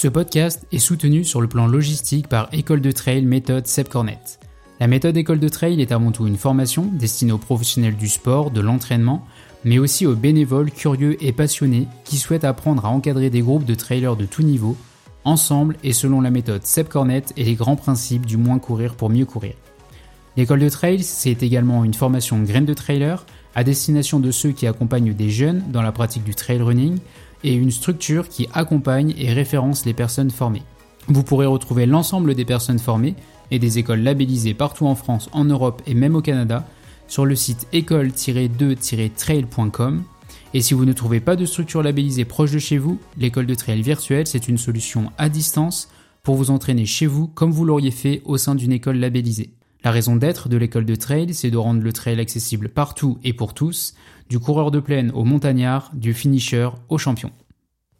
Ce podcast est soutenu sur le plan logistique par École de Trail méthode Seb Cornet. La méthode École de Trail est avant tout une formation destinée aux professionnels du sport, de l'entraînement, mais aussi aux bénévoles curieux et passionnés qui souhaitent apprendre à encadrer des groupes de trailers de tout niveau, ensemble et selon la méthode Seb Cornet et les grands principes du moins courir pour mieux courir. L'école de trail, c'est également une formation graine de trailer à destination de ceux qui accompagnent des jeunes dans la pratique du trail running et une structure qui accompagne et référence les personnes formées. Vous pourrez retrouver l'ensemble des personnes formées et des écoles labellisées partout en France, en Europe et même au Canada sur le site école-2-trail.com. Et si vous ne trouvez pas de structure labellisée proche de chez vous, l'école de trail virtuelle, c'est une solution à distance pour vous entraîner chez vous comme vous l'auriez fait au sein d'une école labellisée. La raison d'être de l'école de trail, c'est de rendre le trail accessible partout et pour tous, du coureur de plaine au montagnard, du finisher au champion.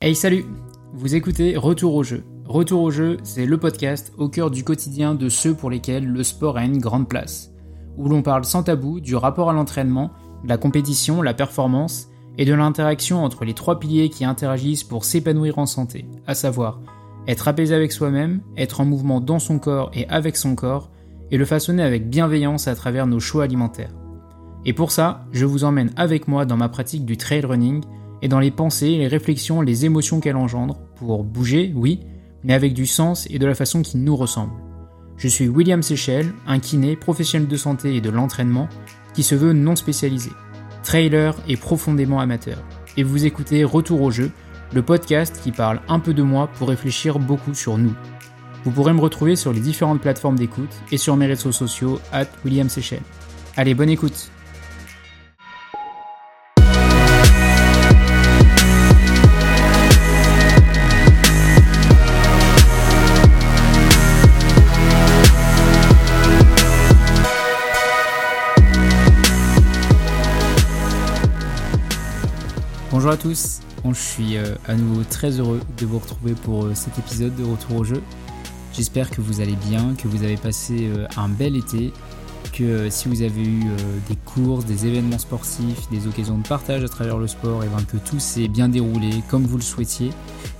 Hey salut Vous écoutez Retour au jeu. Retour au jeu, c'est le podcast au cœur du quotidien de ceux pour lesquels le sport a une grande place, où l'on parle sans tabou du rapport à l'entraînement, la compétition, la performance et de l'interaction entre les trois piliers qui interagissent pour s'épanouir en santé, à savoir être apaisé avec soi-même, être en mouvement dans son corps et avec son corps, et le façonner avec bienveillance à travers nos choix alimentaires. Et pour ça, je vous emmène avec moi dans ma pratique du trail running et dans les pensées, les réflexions, les émotions qu'elle engendre, pour bouger, oui, mais avec du sens et de la façon qui nous ressemble. Je suis William Seychelles, un kiné, professionnel de santé et de l'entraînement, qui se veut non spécialisé, trailer et profondément amateur. Et vous écoutez Retour au jeu, le podcast qui parle un peu de moi pour réfléchir beaucoup sur nous. Vous pourrez me retrouver sur les différentes plateformes d'écoute et sur mes réseaux sociaux, at William Seychelles. Allez, bonne écoute Bonjour à tous, je suis euh, à nouveau très heureux de vous retrouver pour euh, cet épisode de Retour au jeu. J'espère que vous allez bien, que vous avez passé euh, un bel été, que si vous avez eu des courses, des événements sportifs, des occasions de partage à travers le sport, et bien que tout s'est bien déroulé comme vous le souhaitiez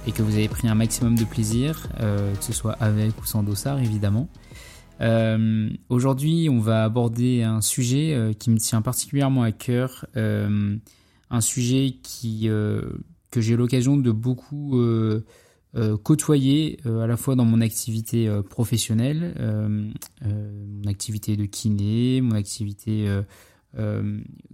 et que vous avez pris un maximum de plaisir, que ce soit avec ou sans dossard évidemment. Aujourd'hui, on va aborder un sujet qui me tient particulièrement à cœur un sujet qui, euh, que j'ai l'occasion de beaucoup euh, euh, côtoyer à la fois dans mon activité professionnelle, mon activité de kiné, mon activité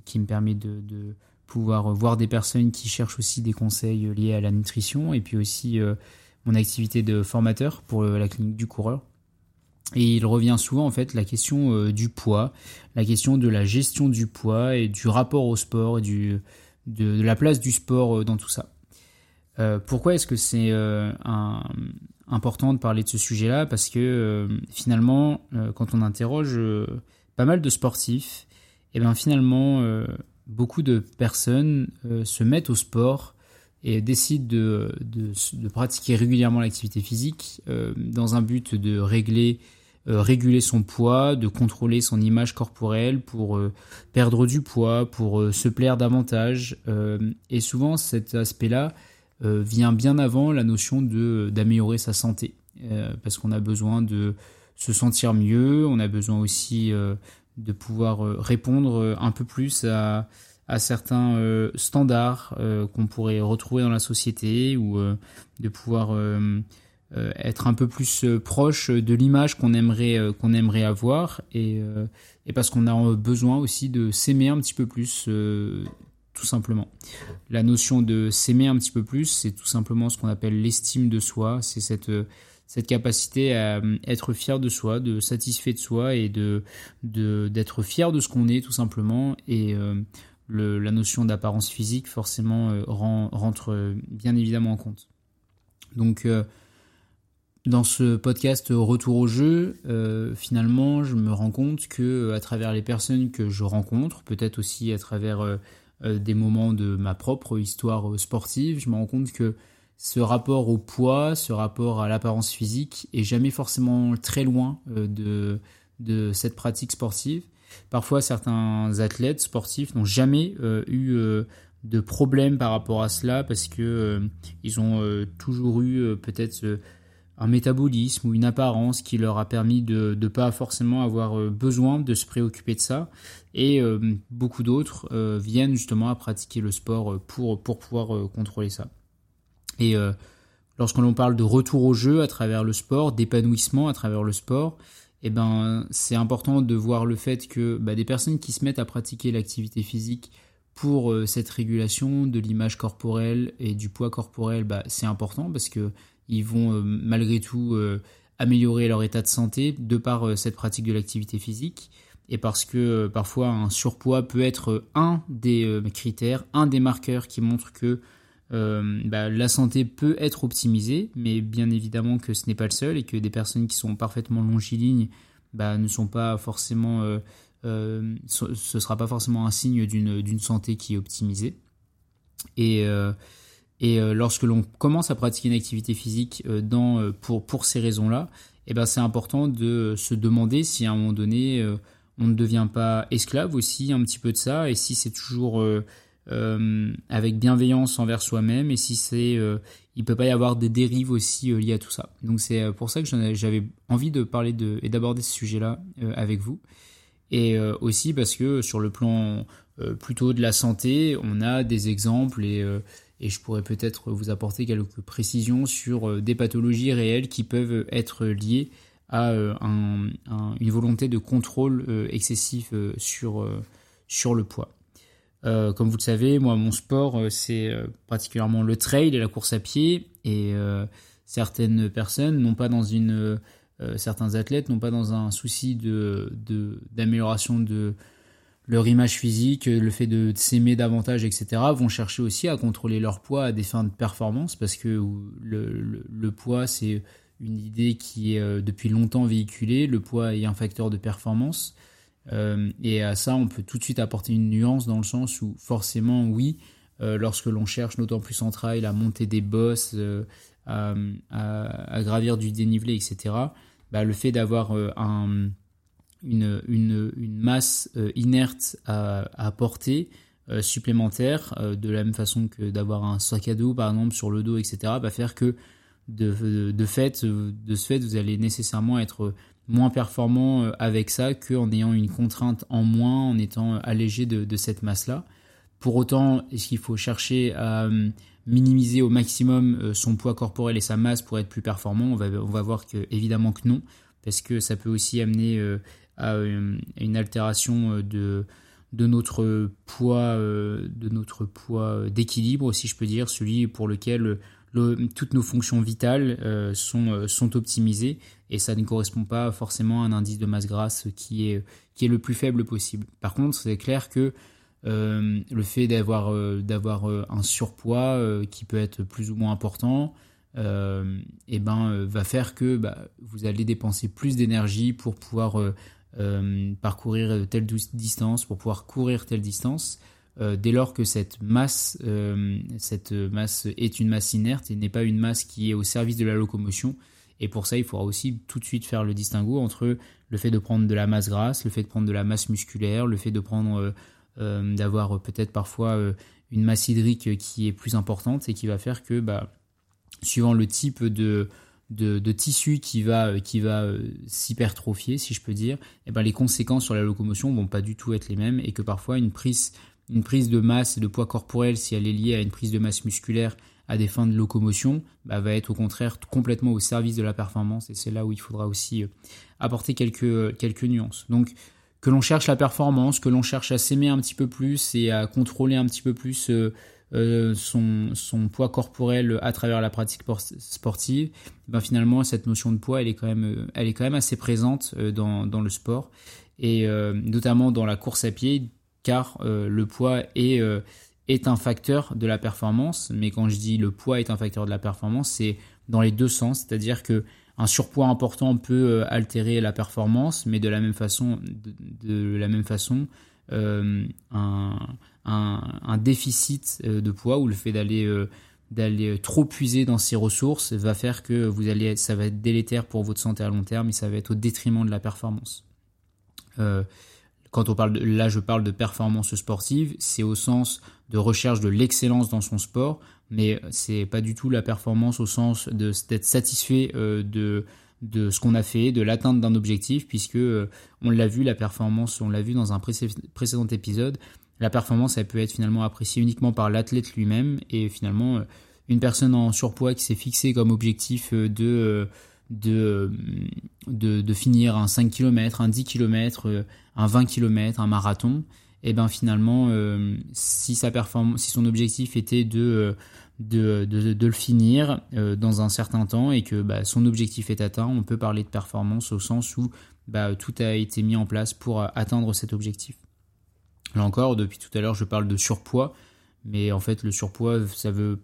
qui me permet de, de, pouvoir voir des personnes qui cherchent aussi des conseils liés à la nutrition, et puis aussi mon activité de formateur pour la clinique du coureur. Et il revient souvent en fait la question du poids, la question de la gestion du poids et du rapport au sport et du, de, la place du sport euh, dans tout ça. Euh, pourquoi est-ce que c'est euh, important de parler de ce sujet-là? Parce que finalement, quand on interroge pas mal de sportifs, et eh bien finalement, beaucoup de personnes se mettent au sport et décident de, pratiquer régulièrement l'activité physique dans un but de régler réguler son poids, de contrôler son image corporelle pour euh, perdre du poids, pour euh, se plaire davantage. et souvent, cet aspect-là vient bien avant la notion d'améliorer sa santé, parce qu'on a besoin de se sentir mieux, on a besoin aussi de pouvoir répondre un peu plus à, à certains standards qu'on pourrait retrouver dans la société ou de pouvoir euh, être un peu plus euh, proche de l'image qu'on aimerait euh, qu'on aimerait avoir et, parce qu'on a besoin aussi de s'aimer un petit peu plus tout simplement. La notion de s'aimer un petit peu plus, c'est tout simplement ce qu'on appelle l'estime de soi, c'est cette cette capacité à être fier de soi, de satisfait de soi et de d'être fier de ce qu'on est tout simplement et la notion d'apparence physique forcément rentre bien évidemment en compte. Donc dans ce podcast Retour au jeu, euh, finalement, je me rends compte que à travers les personnes que je rencontre, peut-être aussi à travers euh, euh, des moments de ma propre histoire sportive, je me rends compte que ce rapport au poids, ce rapport à l'apparence physique est jamais forcément très loin de, cette pratique sportive. Parfois, certains athlètes sportifs n'ont jamais eu de problèmes par rapport à cela parce que ils ont toujours eu peut-être un métabolisme ou une apparence qui leur a permis de ne pas forcément avoir euh, besoin de se préoccuper de ça. Et euh, beaucoup d'autres euh, viennent justement à pratiquer le sport pour, pour pouvoir contrôler ça. Et lorsqu'on l'on parle de retour au jeu à travers le sport, d'épanouissement à travers le sport, eh ben, c'est important de voir le fait que bah, des personnes qui se mettent à pratiquer l'activité physique pour cette régulation de l'image corporelle et du poids corporel, bah, c'est important parce que ils vont euh, malgré tout euh, améliorer leur état de santé de par euh, cette pratique de l'activité physique et parce que parfois un surpoids peut être un des critères, un des marqueurs qui montrent que bah, la santé peut être optimisée, mais bien évidemment que ce n'est pas le seul et que des personnes qui sont parfaitement longilignes bah, ne sont pas forcément, ce ne sera pas forcément un signe d'une santé qui est optimisée. Et et euh, lorsque l'on commence à pratiquer une activité physique euh, euh, pour, ces raisons-là, eh ben c'est important de se demander si à un moment donné on ne devient pas esclave aussi un petit peu de ça et si c'est toujours avec bienveillance envers soi-même et si c'est il peut pas y avoir des dérives aussi liées à tout ça. Donc c'est pour ça que j'avais envie de parler et d'aborder ce sujet-là avec vous et aussi parce que sur le plan plutôt de la santé, on a des exemples et et je pourrais peut-être vous apporter quelques précisions sur euh, des pathologies réelles qui peuvent être liées à euh, une volonté de contrôle euh, excessif sur, sur le poids. comme vous le savez, moi, mon sport, c'est particulièrement le trail et la course à pied. Et certaines personnes n'ont pas dans une... certains athlètes n'ont pas dans un souci de, d'amélioration de, leur image physique, le fait de, s'aimer davantage, etc., vont chercher aussi à contrôler leur poids à des fins de performance, parce que le, poids, c'est une idée qui est euh, depuis longtemps véhiculée, le poids est un facteur de performance, euh, et à ça, on peut tout de suite apporter une nuance dans le sens où, forcément, oui, euh, lorsque l'on cherche, d'autant plus en trail, à monter des bosses, à, gravir du dénivelé, etc., bah, le fait d'avoir un une, une, masse euh, inerte à, à porter euh, supplémentaire, euh, de la même façon que d'avoir un sac à dos par exemple sur le dos, etc., va faire que de, de, fait, de ce fait, vous allez nécessairement être moins performant avec ça qu'en ayant une contrainte en moins, en étant allégé de, de cette masse-là. Pour autant, est-ce qu'il faut chercher à minimiser au maximum son poids corporel et sa masse pour être plus performant? On va, on va voir que évidemment que non, parce que ça peut aussi amener à une, altération euh, de, de notre poids, euh, de notre poids d'équilibre, si je peux dire, celui pour lequel toutes nos fonctions vitales euh, sont, sont optimisées et ça ne correspond pas forcément à un indice de masse grasse qui est, qui est le plus faible possible. Par contre, c'est clair que le fait d'avoir d'avoir un surpoids qui peut être plus ou moins important, et eh ben, va faire que bah, vous allez dépenser plus d'énergie pour pouvoir euh, parcourir telle distance, pour pouvoir courir telle distance, euh, dès lors que cette masse, euh, cette masse est une masse inerte et n'est pas une masse qui est au service de la locomotion. Et pour ça, il faudra aussi tout de suite faire le distinguo entre le fait de prendre de la masse grasse, le fait de prendre de la masse musculaire, le fait de prendre, d'avoir peut-être parfois une masse hydrique qui est plus importante et qui va faire que, bah, suivant le type de, de, tissu qui va, euh, qui va euh, s'hypertrophier, si je peux dire, et eh ben les conséquences sur la locomotion vont pas du tout être les mêmes et que parfois une prise, une prise de masse et de poids corporel, si elle est liée à une prise de masse musculaire à des fins de locomotion, bah, va être au contraire complètement au service de la performance et c'est là où il faudra aussi euh, apporter quelques, quelques nuances. Donc que l'on cherche la performance, que l'on cherche à s'aimer un petit peu plus et à contrôler un petit peu plus euh, son, poids corporel à travers la pratique sportive, ben finalement cette notion de poids elle est quand même, euh, assez présente euh, dans, le sport et notamment dans la course à pied car le poids est, est un facteur de la performance. Mais quand je dis le poids est un facteur de la performance, c'est dans les deux sens, c'est-à-dire que un surpoids important peut altérer la performance, mais de la même façon, de, la même façon, un, un, déficit euh, de poids ou le fait d'aller euh, d'aller trop puiser dans ses ressources va faire que vous allez, ça va être délétère pour votre santé à long terme et ça va être au détriment de la performance. Euh, quand on parle là, je parle de performance sportive, c'est au sens de recherche de l'excellence dans son sport, mais c'est pas du tout la performance au sens de d'être satisfait de de ce qu'on a fait, de l'atteinte d'un objectif, puisque on l'a vu, la performance, on l'a vu dans un précédent épisode, la performance, elle peut être finalement appréciée uniquement par l'athlète lui-même, et finalement, une personne en surpoids qui s'est fixé comme objectif de de, de, de, finir un 5 km, un 10 km, un 20 km, un marathon, et ben finalement, euh, si, sa performance, si son objectif était de, de, de, le finir euh, dans un certain temps et que bah, son objectif est atteint, on peut parler de performance au sens où bah, tout a été mis en place pour atteindre cet objectif. Là encore, depuis tout à l'heure, je parle de surpoids, mais en fait, le surpoids, ça veut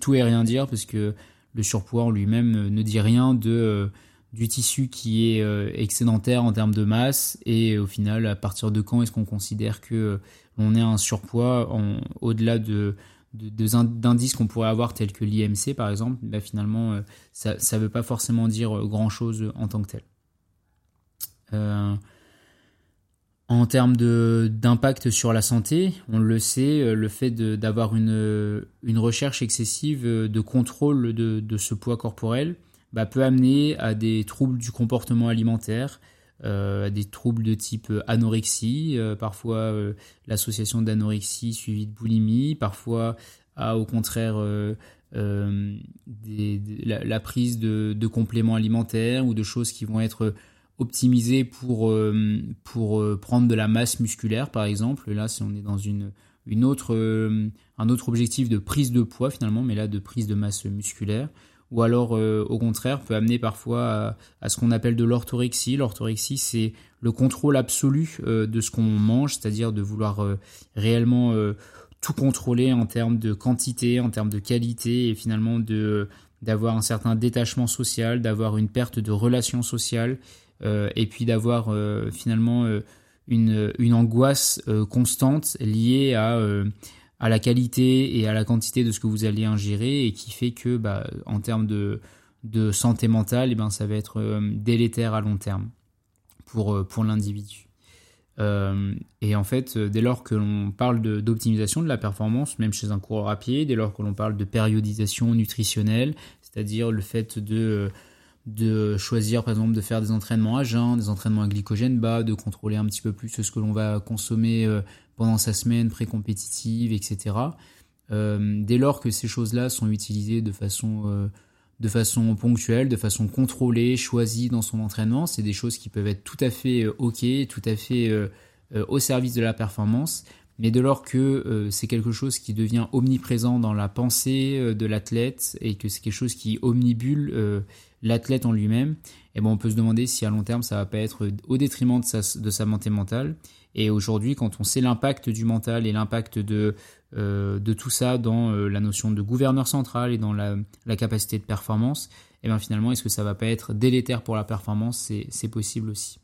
tout et rien dire parce que le surpoids en lui-même euh, ne dit rien de euh, du tissu qui est euh, excédentaire en termes de masse et au final à partir de quand est-ce qu'on considère que on est un surpoids au-delà de d'indices qu'on pourrait avoir tels que l'IMC par exemple bah finalement ça ne veut pas forcément dire grand chose en tant que tel. En termes d'impact sur la santé, on le sait, euh, le fait d'avoir une, recherche excessive de contrôle de, de ce poids corporel bah, peut amener à des troubles du comportement alimentaire, euh, à des troubles de type anorexie, euh, parfois l'association d'anorexie suivie de boulimie, parfois au contraire la, prise de, compléments alimentaires ou de choses qui vont être optimisé pour, euh, euh, prendre de la masse musculaire, par exemple. Là, si on est dans euh, un autre objectif de prise de poids, finalement, mais là, de prise de masse musculaire. Ou alors, au contraire, peut amener parfois à, ce qu'on appelle de l'orthorexie. L'orthorexie, c'est le contrôle absolu de ce qu'on mange, c'est-à-dire de vouloir réellement tout contrôler en termes de quantité, en termes de qualité, et finalement de d'avoir un certain détachement social, d'avoir une perte de relations sociales, euh, et puis d'avoir euh, finalement euh, une, une, angoisse constante liée à, à la qualité et à la quantité de ce que vous allez ingérer et qui fait que bah, en termes de, de santé mentale, et eh ben, ça va être délétère à long terme pour, pour l'individu. et en fait, dès lors que l'on parle d'optimisation de, la performance, même chez un coureur à pied, dès lors que l'on parle de périodisation nutritionnelle, c'est-à-dire le fait de de choisir par exemple de faire des entraînements à jeun, des entraînements à glycogène bas, de contrôler un petit peu plus ce que l'on va consommer euh, pendant sa semaine pré-compétitive, etc. Euh, dès lors que ces choses-là sont utilisées de façon, euh, de façon ponctuelle, de façon contrôlée, choisie dans son entraînement, c'est des choses qui peuvent être tout à fait OK, tout à fait au service de la performance. Mais dès lors que c'est quelque chose qui devient omniprésent dans la pensée de l'athlète et que c'est quelque chose qui omnibule l'athlète en lui-même, eh ben on peut se demander si à long terme ça va pas être au détriment de sa, de sa santé mentale. Et aujourd'hui, quand on sait l'impact du mental et l'impact de, euh, de tout ça dans euh, la notion de gouverneur central et dans la, la capacité de performance, eh bien finalement, est-ce que ça va pas être délétère pour la performance? C'est possible aussi.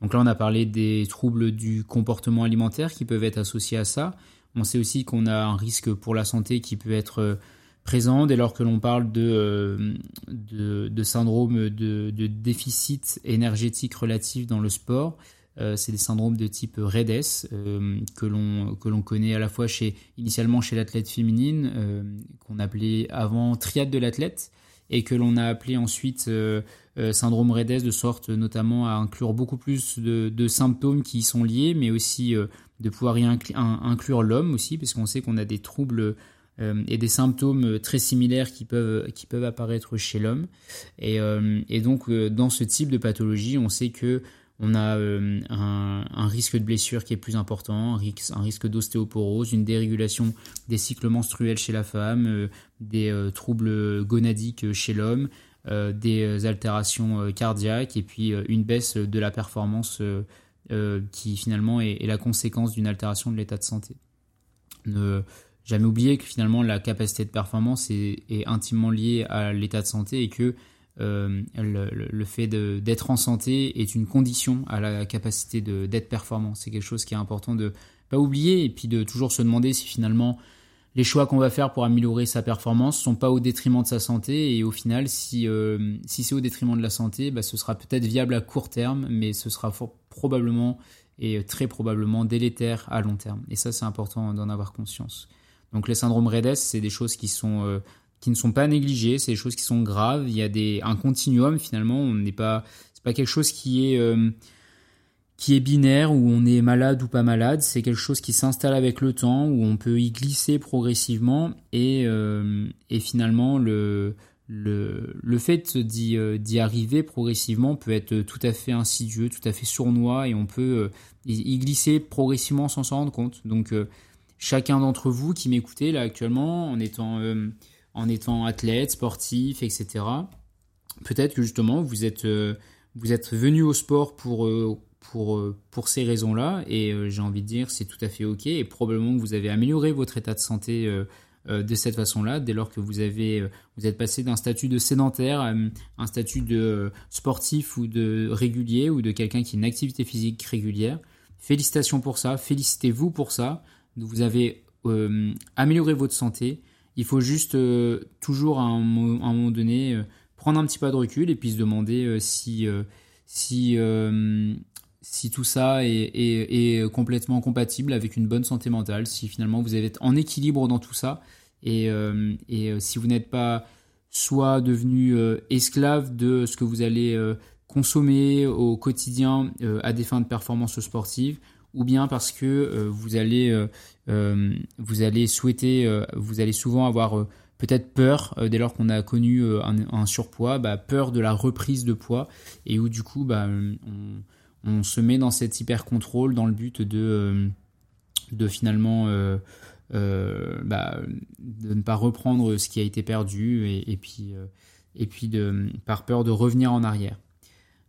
Euh, donc là, on a parlé des troubles du comportement alimentaire qui peuvent être associés à ça. On sait aussi qu'on a un risque pour la santé qui peut être présent dès lors que l'on parle de, euh, de, syndrome de, déficit énergétique relatif dans le sport. Euh, c'est des syndromes de type REDES euh, que l'on que l'on connaît à la fois chez initialement chez l'athlète féminine qu'on appelait avant triade de l'athlète et que l'on a appelé ensuite syndrome REDES de sorte notamment à inclure beaucoup plus de, symptômes qui y sont liés mais aussi de pouvoir y inclure l'homme aussi parce qu'on sait qu'on a des troubles euh, et des symptômes très similaires qui peuvent, qui peuvent apparaître chez l'homme. Et, euh, donc, euh, dans ce type de pathologie, on sait que on a un, un, risque de blessure qui est plus important, un risque, d'ostéoporose, une dérégulation des cycles menstruels chez la femme, des troubles gonadiques chez l'homme, des altérations cardiaques et puis une baisse de la performance qui finalement est, la conséquence d'une altération de l'état de santé. Jamais oublier que finalement la capacité de performance est, intimement liée à l'état de santé et que euh, le, fait d'être en santé est une condition à la capacité d'être performant. C'est quelque chose qui est important de pas oublier et puis de toujours se demander si finalement les choix qu'on va faire pour améliorer sa performance sont pas au détriment de sa santé et au final si, euh, c'est au détriment de la santé bah, ce sera peut-être viable à court terme mais ce sera probablement et très probablement délétère à long terme. Et ça, c'est important d'en avoir conscience. Donc les syndromes REDES, c'est des choses qui sont qui ne sont pas négligées, c'est des choses qui sont graves. Il y a des un continuum finalement. On n'est pas c'est pas quelque chose qui est qui est binaire, où on est malade ou pas malade, c'est quelque chose qui s'installe avec le temps, où on peut y glisser progressivement, et, euh, et finalement le, le, le fait d'y, euh, d'y arriver progressivement peut être tout à fait insidieux, tout à fait sournois, et on peut euh, y glisser progressivement sans s'en rendre compte. Donc chacun d'entre vous qui m'écoutez là actuellement, en étant, en étant athlète, sportif, etc., peut-être que justement vous êtes, vous êtes venu au sport pour pour, euh, pour ces raisons-là. Et euh, j'ai envie de dire, c'est tout à fait OK. Et probablement que vous avez amélioré votre état de santé euh, de cette façon-là, dès lors que vous avez vous êtes passé d'un statut de sédentaire à un statut de sportif ou de régulier ou de quelqu'un qui a une activité physique régulière. Félicitations pour ça, félicitez-vous pour ça. Vous avez amélioré votre santé. Il faut juste toujours à un, moment donné prendre un petit pas de recul et puis se demander si si si tout ça est, complètement compatible avec une bonne santé mentale, si finalement vous êtes en équilibre dans tout ça, et, euh, euh, si vous n'êtes pas soit devenu euh, esclave de ce que vous allez consommer au quotidien à des fins de performance sportive, ou bien parce que vous allez vous allez souhaiter, vous allez souvent avoir peut-être peur dès lors qu'on a connu un, surpoids, bah, peur de la reprise de poids et où du coup bah, on, se met dans cet hyper contrôle dans le but de, euh, finalement euh, euh, bah, de ne pas reprendre ce qui a été perdu et, puis, et puis par peur de revenir en arrière.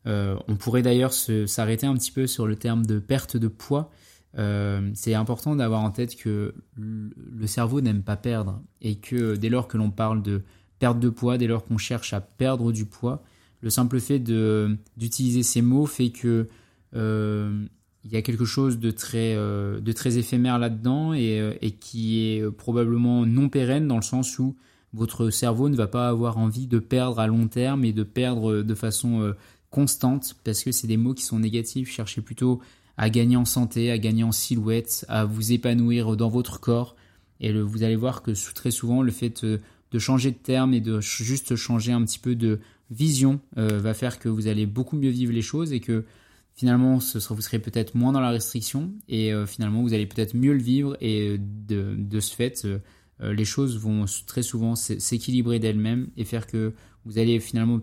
On pourrait d'ailleurs s'arrêter un petit peu sur le terme de perte de poids. c'est important d'avoir en tête que le cerveau n'aime pas perdre et que dès lors que l'on parle de perte de poids, dès lors qu'on cherche à perdre du poids, le simple fait d'utiliser ces mots fait que euh, il y a quelque chose de très, euh, éphémère là-dedans et, euh, et, qui est probablement non pérenne dans le sens où votre cerveau ne va pas avoir envie de perdre à long terme et de perdre de façon constante parce que c'est des mots qui sont négatifs. Cherchez plutôt à gagner en santé, à gagner en silhouette, à vous épanouir dans votre corps. Et vous allez voir que très souvent, le fait de changer de terme et de juste changer un petit peu de vision va faire que vous allez beaucoup mieux vivre les choses et que finalement vous serez peut-être moins dans la restriction et euh, finalement vous allez peut-être mieux le vivre et de, ce fait euh, euh, les choses vont très souvent s'équilibrer d'elles-mêmes et faire que vous allez finalement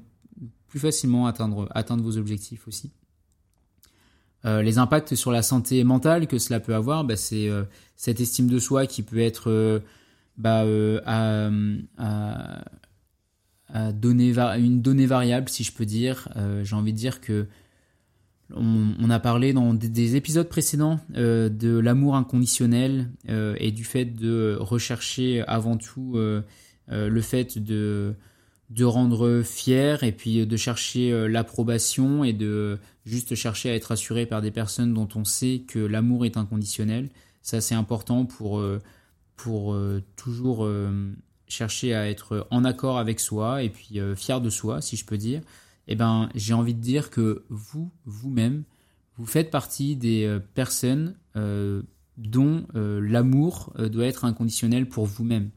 plus facilement atteindre, vos objectifs aussi. les impacts sur la santé mentale que cela peut avoir, bah, c'est cette estime de soi qui peut être bah, à, donner une donnée variable, si je peux dire. J'ai envie de dire que on, a parlé dans des, épisodes précédents euh, de l'amour inconditionnel euh, et du fait de rechercher avant tout euh, le fait de, de rendre fier et puis de chercher l'approbation et de juste chercher à être assuré par des personnes dont on sait que l'amour est inconditionnel. Ça c'est important pour, pour toujours chercher à être en accord avec soi et puis fier de soi si je peux dire eh ben, j'ai envie de dire que vous, vous-même, vous faites partie des euh, personnes euh, dont euh, l'amour doit être inconditionnel pour vous-même.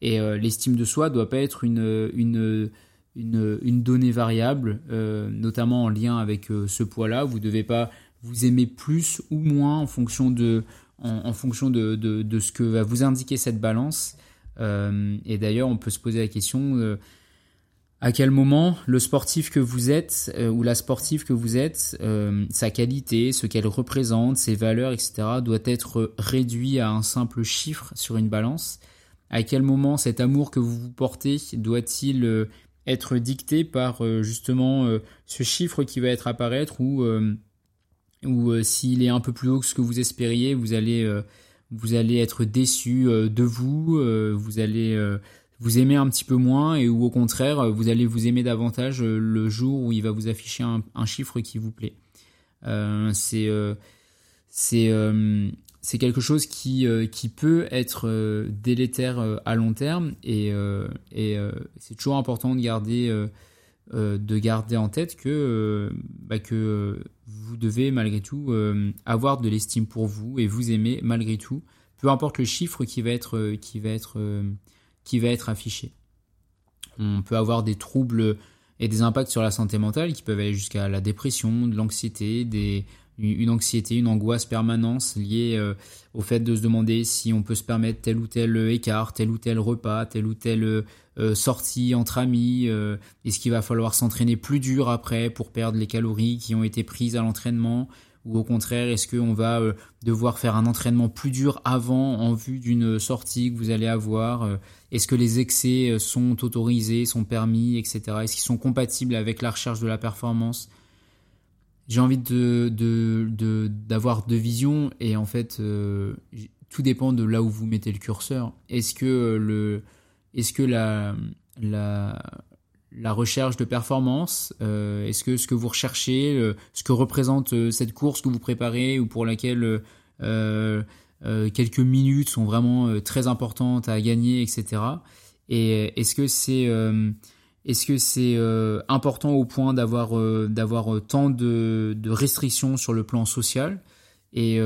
Et l'estime de soi doit pas être une, une, une, donnée variable, notamment en lien avec ce poids-là. Vous devez pas vous aimer plus ou moins en fonction de, en, fonction de, de, de, ce que va vous indiquer cette balance. et d'ailleurs, on peut se poser la question à quel moment le sportif que vous êtes euh, ou la sportive que vous êtes, euh, sa qualité, ce qu'elle représente, ses valeurs, etc., doit être réduit à un simple chiffre sur une balance À quel moment cet amour que vous vous portez doit-il euh, être dicté par justement ce chiffre qui va être apparaître ou, ou s'il est un peu plus haut que ce que vous espériez, vous allez, vous allez être déçu de vous, vous allez vous aimez un petit peu moins et ou au contraire vous allez vous aimer davantage euh, le jour où il va vous afficher un, chiffre qui vous plaît. Euh, c'est euh, c'est c'est quelque chose qui qui peut être délétère à long terme et c'est toujours important de garder de garder en tête que, bah, vous devez malgré tout avoir de l'estime pour vous et vous aimer malgré tout, peu importe le chiffre qui va être, qui va être, qui va être affiché. On peut avoir des troubles et des impacts sur la santé mentale qui peuvent aller jusqu'à la dépression, de l'anxiété, des, une anxiété, une angoisse permanente liée euh, au fait de se demander si on peut se permettre tel ou tel écart, tel ou tel repas, telle ou telle euh, sortie entre amis, euh, est-ce qu'il va falloir s'entraîner plus dur après pour perdre les calories qui ont été prises à l'entraînement? Ou au contraire, est-ce qu'on va devoir faire un entraînement plus dur avant en vue d'une sortie que vous allez avoir? Est-ce que les excès sont autorisés, sont permis, etc. Est-ce qu'ils sont compatibles avec la recherche de la performance? J'ai envie de, de, d'avoir deux visions et en fait euh, tout dépend de là où vous mettez le curseur. Est-ce que le est-ce que la la la recherche de performance, euh, est-ce que ce que vous recherchez, ce que représente euh, cette course que vous préparez ou pour laquelle quelques minutes sont vraiment très importantes à gagner, etc. Et est-ce que c'est est-ce que c'est euh, important au point d'avoir euh, euh, tant de, restrictions sur le plan social? Et,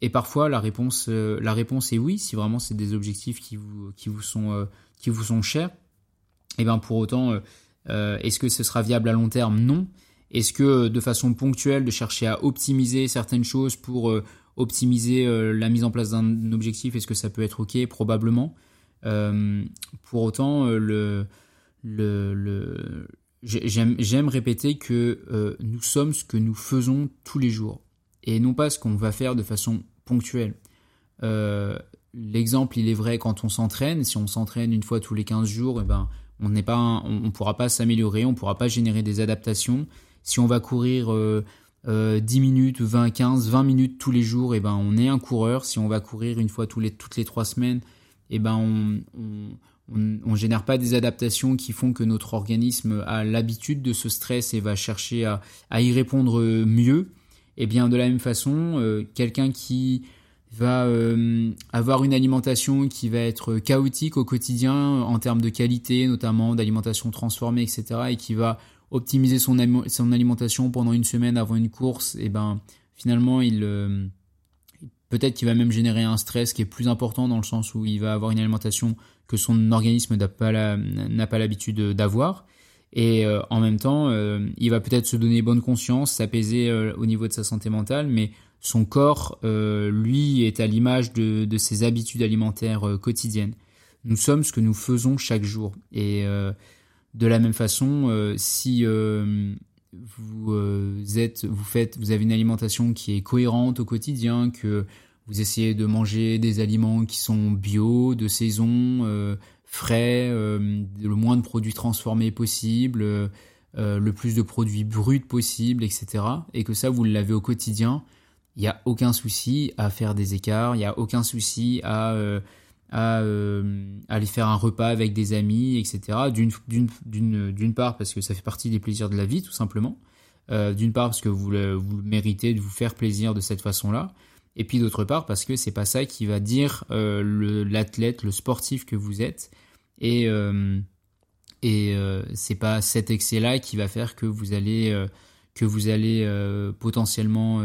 et parfois la réponse la réponse est oui si vraiment c'est des objectifs qui vous qui vous sont qui vous sont chers. Et eh bien pour autant est-ce que ce sera viable à long terme? Non. Est-ce que de façon ponctuelle de chercher à optimiser certaines choses pour optimiser la mise en place d'un objectif, est-ce que ça peut être ok? Probablement. pour autant le le, j'aime répéter que euh, nous sommes ce que nous faisons tous les jours et non pas ce qu'on va faire de façon ponctuelle. Euh, l'exemple, il est vrai quand on s'entraîne. Si on s'entraîne une fois tous les 15 jours, eh ben, on n'est pas, on, ne pourra pas s'améliorer, on ne pourra pas générer des adaptations. Si on va courir 10 euh, minutes, 20, 15, 20 minutes tous les jours, eh ben, on est un coureur. Si on va courir une fois tous les, toutes les 3 semaines, eh ben, on, on ne génère pas des adaptations qui font que notre organisme a l'habitude de ce stress et va chercher à, y répondre mieux. Et eh bien de la même façon, euh, quelqu'un qui va euh, avoir une alimentation qui va être chaotique au quotidien en termes de qualité, notamment d'alimentation transformée, etc., et qui va optimiser son, son alimentation pendant une semaine avant une course, et eh ben finalement il euh, peut-être qu'il va même générer un stress qui est plus important dans le sens où il va avoir une alimentation que son organisme n'a pas l'habitude d'avoir. Et euh, en même temps, euh, il va peut-être se donner bonne conscience, s'apaiser euh, au niveau de sa santé mentale, mais son corps, lui, est à l'image de, de, ses habitudes alimentaires quotidiennes. Nous sommes ce que nous faisons chaque jour. Et de la même façon, si vous êtes, vous faites, vous avez une alimentation qui est cohérente au quotidien, que vous essayez de manger des aliments qui sont bio, de saison, euh, frais, euh, le moins de produits transformés possible, euh, le plus de produits bruts possible, etc. Et que ça, vous l'avez au quotidien. Il n'y a aucun souci à faire des écarts, il n'y a aucun souci à, à aller faire un repas avec des amis, etc. D'une part parce que ça fait partie des plaisirs de la vie, tout simplement. D'une part parce que vous, vous méritez de vous faire plaisir de cette façon-là et puis d'autre part parce que c'est pas ça qui va dire euh, l'athlète, le, sportif que vous êtes, et euh, et euh, c'est pas cet excès-là qui va faire que vous allez euh, que vous allez potentiellement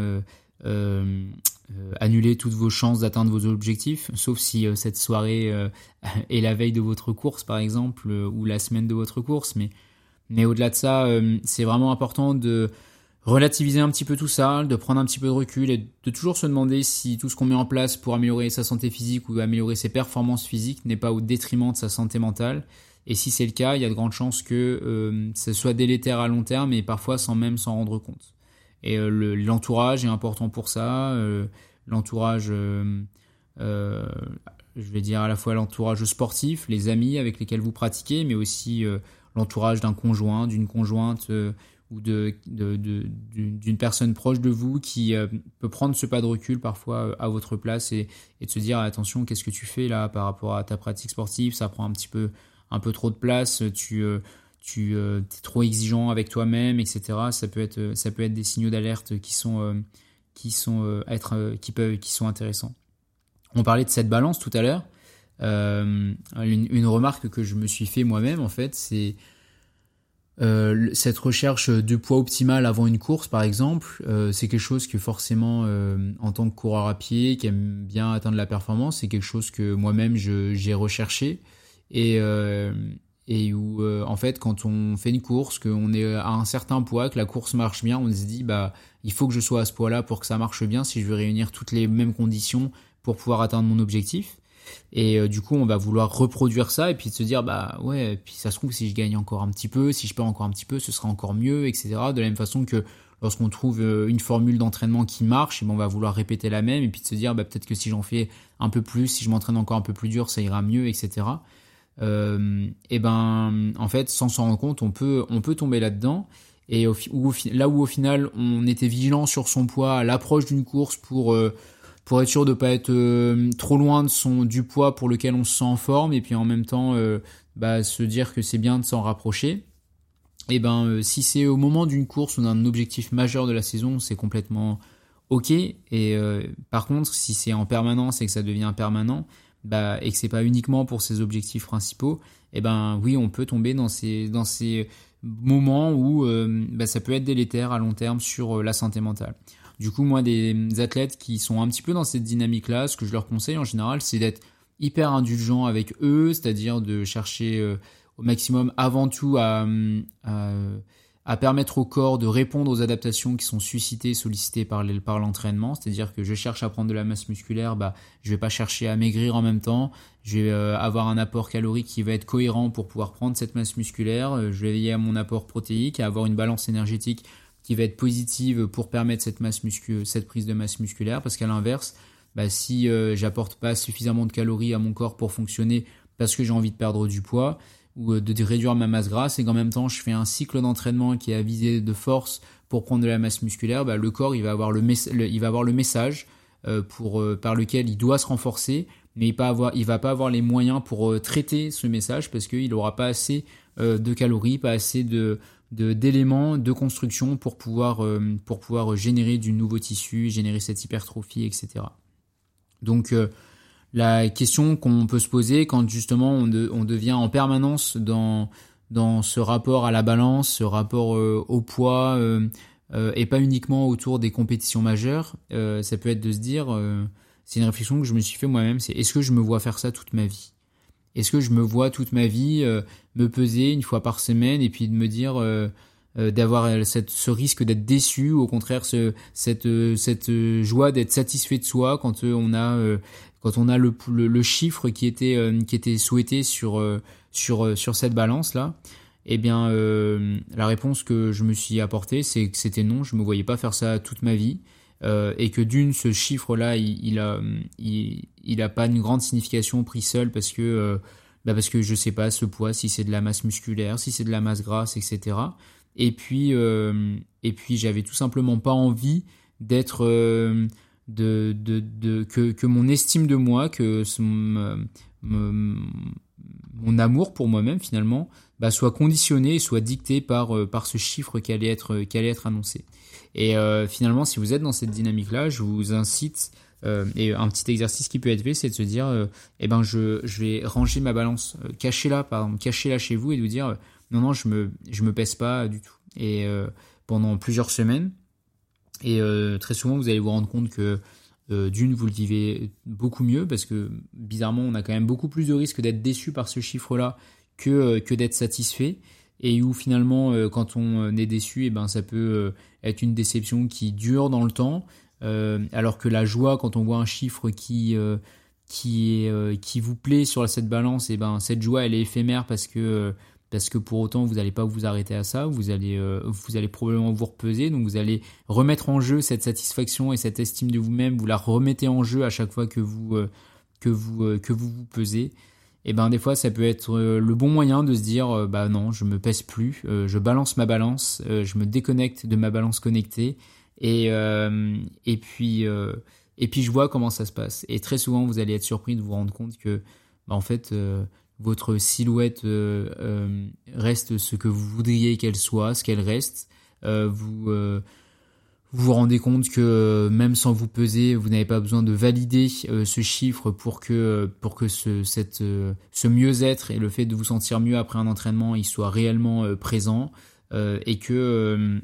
annuler toutes vos chances d'atteindre vos objectifs, sauf si cette soirée est la veille de votre course par exemple ou la semaine de votre course, mais au-delà de ça, c'est vraiment important de relativiser un petit peu tout ça, de prendre un petit peu de recul et de toujours se demander si tout ce qu'on met en place pour améliorer sa santé physique ou améliorer ses performances physiques n'est pas au détriment de sa santé mentale. Et si c'est le cas, il y a de grandes chances que euh, ce soit délétère à long terme et parfois sans même s'en rendre compte. Et euh, l'entourage est important pour ça. Euh, l'entourage, euh, je vais dire à la fois l'entourage sportif, les amis avec lesquels vous pratiquez, mais aussi l'entourage d'un conjoint, d'une conjointe ou de, d'une personne proche de vous qui peut prendre ce pas de recul parfois à votre place et, de se dire attention qu'est-ce que tu fais là par rapport à ta pratique sportive? Ça prend un petit peu un peu trop de place tu tu es trop exigeant avec toi-même etc ça peut être ça peut être des signaux d'alerte qui sont qui sont être qui peuvent qui sont intéressants. On parlait de cette balance tout à l'heure. Une, remarque que je me suis fait moi-même en fait c'est euh, cette recherche de poids optimal avant une course, par exemple, euh, c'est quelque chose que forcément, euh, en tant que coureur à pied, qui aime bien atteindre la performance, c'est quelque chose que moi-même j'ai recherché. Et et où en fait, quand on fait une course, qu'on est à un certain poids, que la course marche bien, on se dit bah il faut que je sois à ce poids-là pour que ça marche bien si je veux réunir toutes les mêmes conditions pour pouvoir atteindre mon objectif. Et euh, du coup, on va vouloir reproduire ça et puis se dire, bah ouais, puis ça se trouve, si je gagne encore un petit peu, si je perds encore un petit peu, ce sera encore mieux, etc. De la même façon que lorsqu'on trouve euh, une formule d'entraînement qui marche, ben, on va vouloir répéter la même et puis de se dire, bah peut-être que si j'en fais un peu plus, si je m'entraîne encore un peu plus dur, ça ira mieux, etc. Euh, et ben, en fait, sans s'en rendre compte, on peut, on peut tomber là-dedans. Et là où au final, on était vigilant sur son poids à l'approche d'une course pour pour être sûr de pas être euh, trop loin de son du poids pour lequel on se sent en forme et puis en même temps euh, bah, se dire que c'est bien de s'en rapprocher. Et ben euh, si c'est au moment d'une course ou d'un objectif majeur de la saison, c'est complètement ok. Et par contre, si c'est en permanence et que ça devient permanent, bah, et que c'est pas uniquement pour ses objectifs principaux, et ben oui, on peut tomber dans ces dans ces moments où bah, ça peut être délétère à long terme sur la santé mentale. Du coup, moi, des athlètes qui sont un petit peu dans cette dynamique-là, ce que je leur conseille en général, c'est d'être hyper indulgent avec eux, c'est-à-dire de chercher euh, au maximum avant tout à, à, permettre au corps de répondre aux adaptations qui sont suscitées, sollicitées par l'entraînement. C'est-à-dire que je cherche à prendre de la masse musculaire, bah, je vais pas chercher à maigrir en même temps. Je vais euh, avoir un apport calorique qui va être cohérent pour pouvoir prendre cette masse musculaire. Euh, je vais veiller à mon apport protéique, à avoir une balance énergétique qui va être positive pour permettre cette prise de masse musculaire, parce qu'à l'inverse, bah, si euh, j'apporte pas suffisamment de calories à mon corps pour fonctionner parce que j'ai envie de perdre du poids ou euh, de réduire ma masse grasse et qu'en même temps je fais un cycle d'entraînement qui est à visée de force pour prendre de la masse musculaire, bah, le corps il va avoir le, il va avoir le message euh, pour, par lequel il doit se renforcer, mais il, ne il va pas avoir les moyens pour traiter ce message parce qu'il n'aura pas assez de calories, pas assez de, d'éléments de, construction pour pouvoir, euh, pour pouvoir générer du nouveau tissu, générer cette hypertrophie, etc. Donc euh, la question qu'on peut se poser quand justement on, devient en permanence dans, dans ce rapport à la balance, ce rapport euh, au poids, et pas uniquement autour des compétitions majeures, ça peut être de se dire, c'est une réflexion que je me suis fait moi-même, c'est est-ce que je me vois faire ça toute ma vie? Est-ce que je me vois toute ma vie euh, me peser une fois par semaine et puis de me dire euh, euh, d'avoir ce risque d'être déçu, ou au contraire ce, cette, cette joie d'être satisfait de soi quand on a quand on a le, le, chiffre qui était qui était souhaité sur sur sur cette balance là. Eh bien, la réponse que je me suis apportée, c'est que c'était non, je me voyais pas faire ça toute ma vie. Euh, et que d'une, ce chiffre-là, il, il, a, il, a pas une grande signification pris seul parce que, euh, bah parce que je sais pas ce poids, si c'est de la masse musculaire, si c'est de la masse grasse, etc. Et puis, euh, et puis j'avais tout simplement pas envie d'être, de, de, de, que, que mon estime de moi, que mon, amour pour moi-même finalement, bah, soit conditionné, soit dicté par, par ce chiffre qui allait être, être annoncé. Et euh, finalement, si vous êtes dans cette dynamique-là, je vous incite, euh, et un petit exercice qui peut être fait, c'est de se dire, euh, eh ben, je, je vais ranger ma balance, cachez-la, pardon, cachez-la chez vous et de vous dire, non, non, je me, je me pèse pas du tout. Et pendant plusieurs semaines, et très souvent, vous allez vous rendre compte que d'une, vous le vivez beaucoup mieux parce que bizarrement, on a quand même beaucoup plus de risques d'être déçu par ce chiffre-là que, que d'être satisfait. Et où finalement euh, quand on euh, est déçu et eh ben ça peut euh, être une déception qui dure dans le temps. Alors que la joie quand on voit un chiffre qui qui qui vous plaît sur cette balance et eh ben cette joie elle est éphémère parce que parce que pour autant vous n'allez pas vous arrêter à ça, vous allez vous allez probablement vous repeser, donc vous allez remettre en jeu cette satisfaction et cette estime de vous-même, vous la remettez en jeu à chaque fois que vous que vous que vous vous pesez. Et ben des fois ça peut être euh, le bon moyen de se dire euh, bah non je me pèse plus euh, je balance ma balance je me déconnecte de ma balance connectée. Et et puis et puis je vois comment ça se passe. Et très souvent vous allez être surpris de vous rendre compte que bah, en fait votre silhouette reste ce que vous voudriez qu'elle soit ce qu'elle reste. Vous vous vous rendez compte que même sans vous peser, vous n'avez pas besoin de valider ce chiffre pour que pour que ce cette ce mieux-être et le fait de vous sentir mieux après un entraînement, il soit réellement présent et que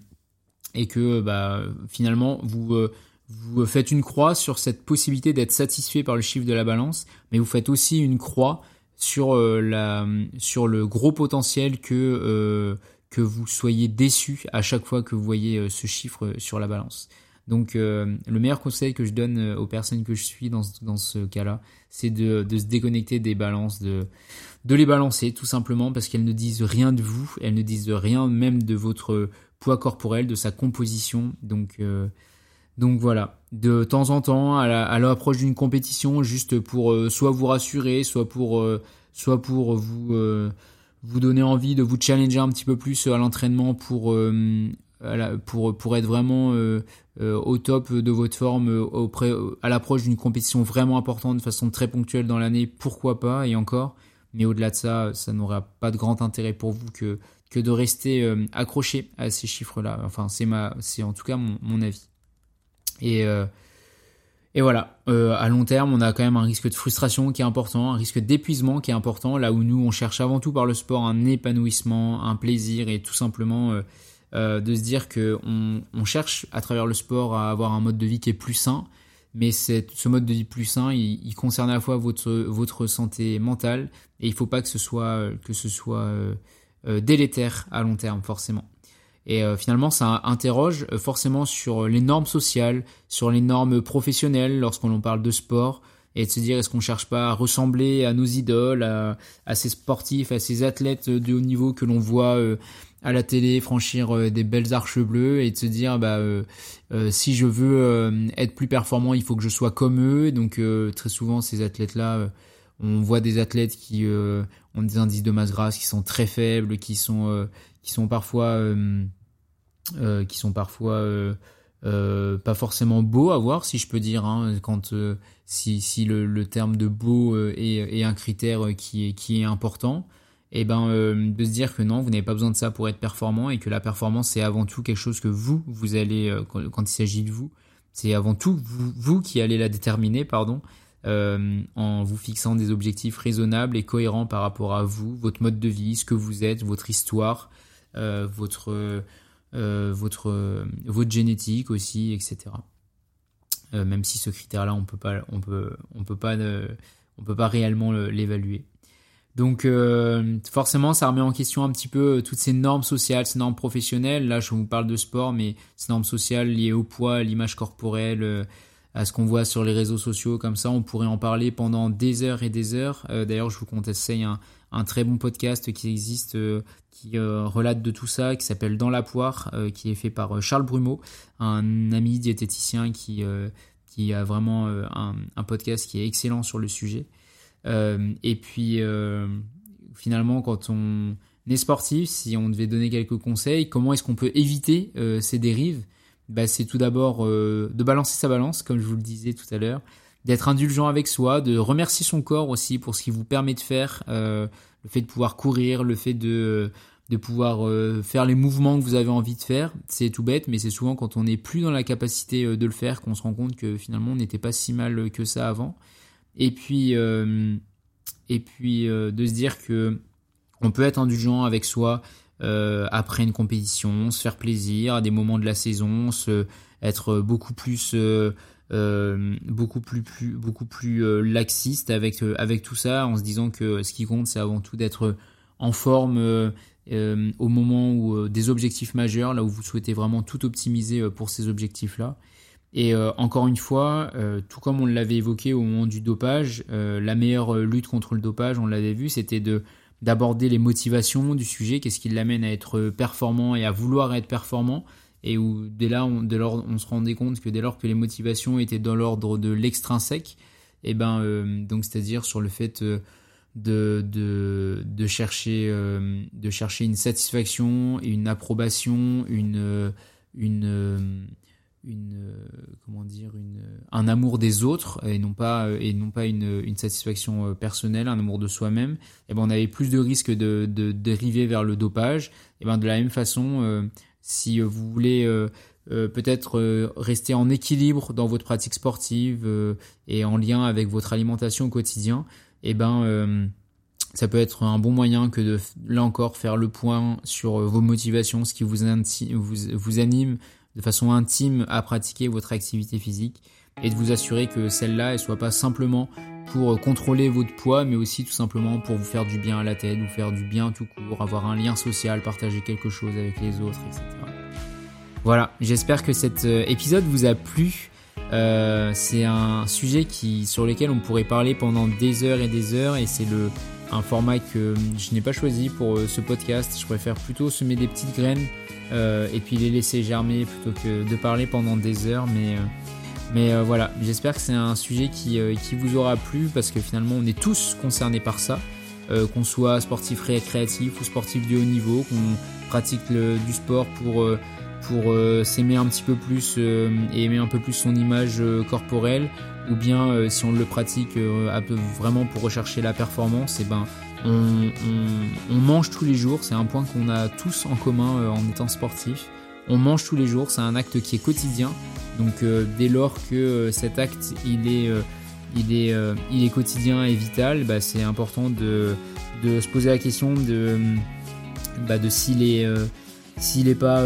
et que bah finalement vous vous faites une croix sur cette possibilité d'être satisfait par le chiffre de la balance, mais vous faites aussi une croix sur euh, la sur le gros potentiel que euh, que vous soyez déçu à chaque fois que vous voyez euh, ce chiffre sur la balance. Donc le meilleur conseil que je donne aux personnes que je suis dans, dans ce cas-là, c'est de, de se déconnecter des balances, de, de les balancer tout simplement parce qu'elles ne disent rien de vous, elles ne disent rien même de votre poids corporel, de sa composition. Donc donc voilà, de temps en temps, à l'approche d'une compétition, juste pour euh, soit vous rassurer, soit pour, euh, soit pour vous, euh, vous donner envie de vous challenger un petit peu plus à l'entraînement pour, pour, pour être vraiment au top de votre forme auprès, à l'approche d'une compétition vraiment importante de façon très ponctuelle dans l'année, pourquoi pas, et encore. Mais au-delà de ça, ça n'aura pas de grand intérêt pour vous que, que de rester accroché à ces chiffres-là. Enfin, c'est ma, c'est en tout cas mon avis. Et, euh, et voilà, euh, à long terme, on a quand même un risque de frustration qui est important, un risque d'épuisement qui est important, là où nous, on cherche avant tout par le sport un épanouissement, un plaisir et tout simplement euh, de se dire que on, cherche à travers le sport à avoir un mode de vie qui est plus sain, mais ce mode de vie plus sain, il, concerne à la fois votre, votre santé mentale et il faut pas que ce soit, que ce soit délétère à long terme, forcément. Et euh, finalement, ça interroge euh, forcément sur les normes sociales, sur les normes professionnelles lorsqu'on parle de sport, et de se dire est-ce qu'on cherche pas à ressembler à nos idoles, à, ces sportifs, à ces athlètes de haut niveau que l'on voit euh, à la télé franchir des belles arches bleues, et de se dire bah si je veux être plus performant, il faut que je sois comme eux. donc très souvent, ces athlètes-là on voit des athlètes qui ont des indices de masse grasse qui sont très faibles, qui sont qui sont parfois euh, qui sont parfois euh, euh, pas forcément beaux à voir, si je peux dire, hein, quand si, si le, le, terme de beau est, est, un critère qui est, qui est important, et eh ben de se dire que non, vous n'avez pas besoin de ça pour être performant et que la performance c'est avant tout quelque chose que vous vous allez quand, quand il s'agit de vous, c'est avant tout vous, vous qui allez la déterminer, pardon, euh, en vous fixant des objectifs raisonnables et cohérents par rapport à vous, votre mode de vie, ce que vous êtes, votre histoire, euh, votre euh, votre, votre génétique aussi, etc. Même si ce critère-là, on peut pas, on peut, on peut pas, on peut pas réellement l'évaluer. Donc forcément, ça remet en question un petit peu toutes ces normes sociales, ces normes professionnelles. Là, je vous parle de sport, mais ces normes sociales liées au poids, à l'image corporelle, à ce qu'on voit sur les réseaux sociaux, comme ça, on pourrait en parler pendant des heures et des heures. D'ailleurs, je vous conseille un, un très bon podcast qui existe, euh, qui euh, relate de tout ça, qui s'appelle Dans la poire, euh, qui est fait par Charles Brumeau, un ami diététicien qui, qui a vraiment un, un, podcast qui est excellent sur le sujet. et puis, finalement, quand on est sportif, si on devait donner quelques conseils, comment est-ce qu'on peut éviter ces dérives? Bah, C'est tout d'abord de balancer sa balance, comme je vous le disais tout à l'heure, d'être indulgent avec soi, de remercier son corps aussi pour ce qu'il vous permet de faire, euh, le fait de pouvoir courir, le fait de de pouvoir euh, faire les mouvements que vous avez envie de faire. C'est tout bête, mais c'est souvent quand on n'est plus dans la capacité euh, de le faire qu'on se rend compte que finalement on n'était pas si mal que ça avant. Et puis et puis de se dire que on peut être indulgent avec soi après une compétition, se faire plaisir à des moments de la saison, se être beaucoup plus euh, beaucoup plus, plus beaucoup plus euh, laxiste avec euh, avec tout ça en se disant que ce qui compte c'est avant tout d'être en forme au moment où des objectifs majeurs là où vous souhaitez vraiment tout optimiser pour ces objectifs là et encore une fois tout comme on l'avait évoqué au moment du dopage la meilleure lutte contre le dopage on l'avait vu c'était de d'aborder les motivations du sujet qu'est-ce qui l'amène à être performant et à vouloir être performant et où dès là, on, lors, on se rendait compte que dès lors que les motivations étaient dans l'ordre de l'extrinsèque, et eh ben euh, donc c'est-à-dire sur le fait euh, de, de, de chercher euh, de chercher une satisfaction, une approbation, une une une comment dire une un amour des autres et non pas et non pas une, une satisfaction personnelle un amour de soi-même et eh ben on avait plus de risques de, de dériver vers le dopage. Et ben de la même façon si euh, vous voulez euh, peut-être rester en équilibre dans votre pratique sportive et en lien avec votre alimentation au quotidien, et eh ben ça peut être un bon moyen que de là encore faire le point sur vos motivations, ce qui vous, vous, vous anime de façon intime à pratiquer votre activité physique et de vous assurer que celle-là, elle soit pas simplement pour contrôler votre poids, mais aussi tout simplement pour vous faire du bien à la tête, vous faire du bien tout court, avoir un lien social, partager quelque chose avec les autres, etc. Voilà, j'espère que cet euh, épisode vous a plu. Euh, c'est un sujet qui, sur lequel on pourrait parler pendant des heures et des heures, et c'est le un format que je n'ai pas choisi pour euh, ce podcast. Je préfère plutôt semer des petites graines et puis les laisser germer plutôt que de parler pendant des heures. Mais euh, voilà, j'espère que c'est un sujet qui, euh, vous aura plu parce que finalement on est tous concernés par ça, euh, qu'on soit sportif récréatif ou sportif de haut niveau, qu'on pratique du sport pour, pour s'aimer un petit peu plus et aimer un peu plus son image corporelle, ou bien si on le pratique vraiment pour rechercher la performance, et eh ben on, on, on mange tous les jours, c'est un point qu'on a tous en commun en étant sportif. On mange tous les jours, c'est un acte qui est quotidien. Donc euh, dès lors que euh, cet acte il est, euh, il est, il est quotidien et vital, bah, c'est important de, de, se poser la question de, bah, de s'il est s'il n'est pas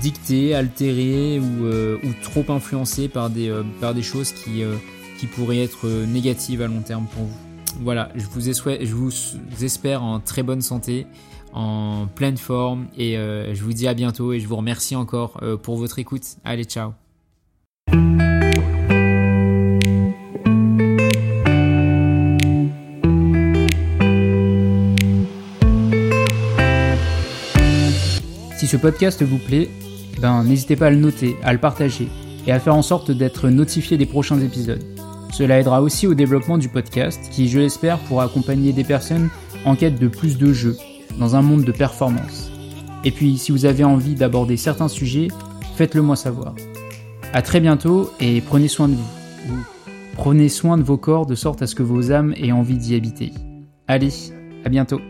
dicté, altéré ou, ou, trop influencé par des, des choses qui, qui pourraient être négatives à long terme pour vous. Voilà, je vous, je vous espère en très bonne santé, en pleine forme et je vous dis à bientôt et je vous remercie encore pour votre écoute. Allez, ciao podcast vous plaît, ben, n'hésitez pas à le noter, à le partager et à faire en sorte d'être notifié des prochains épisodes. Cela aidera aussi au développement du podcast qui, je l'espère, pourra accompagner des personnes en quête de plus de jeux dans un monde de performance. Et puis, si vous avez envie d'aborder certains sujets, faites-le moi savoir. À très bientôt et prenez soin de vous. Prenez soin de vos corps de sorte à ce que vos âmes aient envie d'y habiter. Allez, à bientôt.